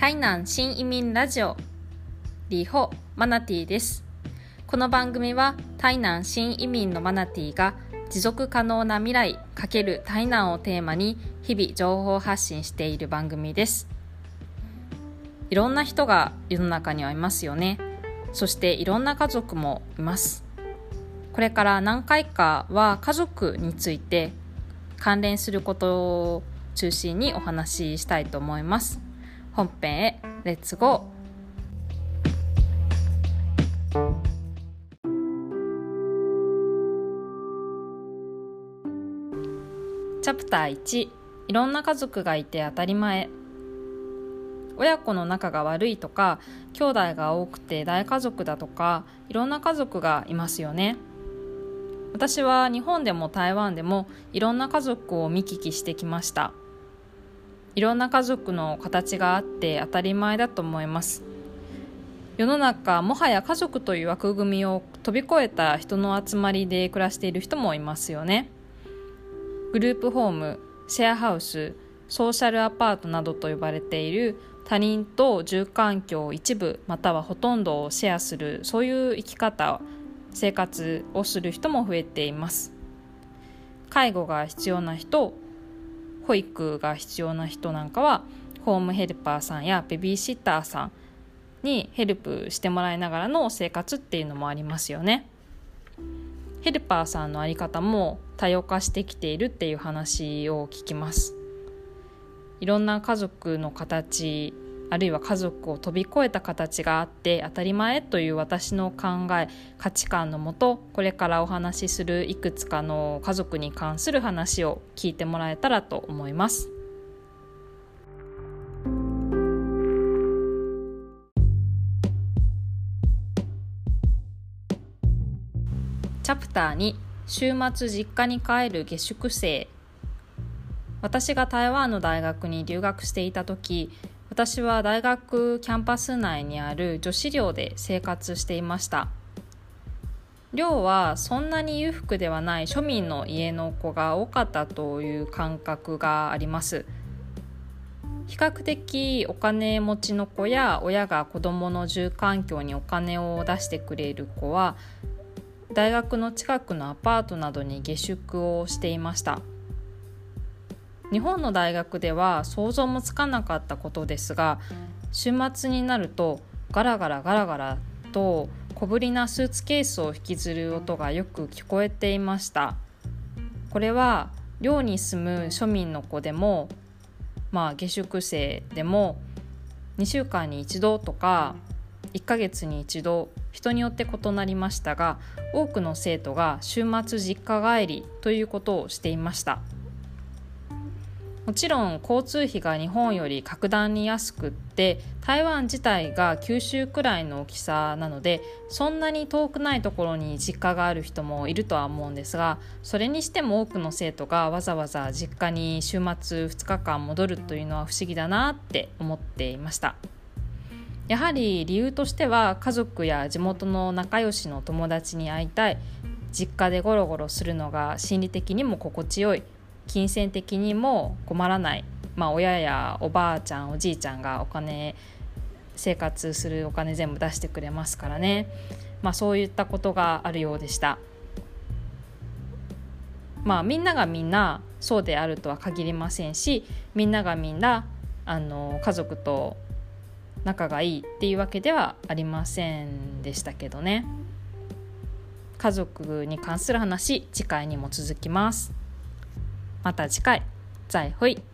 台南新移民ラジオ。リホマナティです。この番組は台南新移民のマナティが持続可能な未来×台南をテーマに日々情報発信している番組です。いろんな人が世の中にはいますよね。そしていろんな家族もいます。これから何回かは家族について関連することを中心にお話ししたいと思います。本編へ。レッツゴーチャプター1いろんな家族がいて当たり前。親子の仲が悪いとか兄弟が多くて大家族だとかいろんな家族がいますよね。私は日本でも台湾でもいろんな家族を見聞きしてきました。いろんな家族の形があって当たり前だと思います。世の中もはや家族という枠組みを飛び越えた人の集まりで暮らしている人もいますよね。グループホームシェアハウスソーシャルアパートなどと呼ばれている他人と住環境一部またはほとんどをシェアするそういう生き方生活をする人も増えています。介護が必要な人保育が必要な人なんかはホームヘルパーさんやベビーシッターさんにヘルプしてもらいながらの生活っていうのもありますよね。ヘルパーさんの在り方も多様化してきているっていう話を聞きます。いろんな家族の形あるいは家族を飛び越えた形があって当たり前という私の考え価値観のもとこれからお話しするいくつかの家族に関する話を聞いてもらえたらと思います。チャプター2週末実家に帰る下宿生私が台湾の大学に留学していた時私は大学キャンパス内にある女子寮で生活していました。寮はそんなに裕福ではない庶民の家の子が多かったという感覚があります。比較的お金持ちの子や親が子どもの住環境にお金を出してくれる子は大学の近くのアパートなどに下宿をしていました。日本の大学では想像もつかなかったことですが週末になるとガラガラガラガラと小ぶりなスーツケースを引きずる音がよく聞こえていましたこれは寮に住む庶民の子でもまあ下宿生でも2週間に1度とか1ヶ月に1度人によって異なりましたが多くの生徒が週末実家帰りということをしていました。もちろん交通費が日本より格段に安くって台湾自体が九州くらいの大きさなのでそんなに遠くないところに実家がある人もいるとは思うんですがそれにしても多くの生徒がわざわざ実家に週末2日間戻るというのは不思議だなって思っていました。やはり理由としては家族や地元の仲良しの友達に会いたい。実家でゴロゴロするのが心理的にも心地よい。金銭的にも困らない、まあ、親やおばあちゃんおじいちゃんがお金生活するお金全部出してくれますからね、まあ、そういったことがあるようでした。まあみんながみんなそうであるとは限りませんしみんながみんなあの家族と仲がいいっていうわけではありませんでしたけどね家族に関する話次回にも続きます。また次回再会。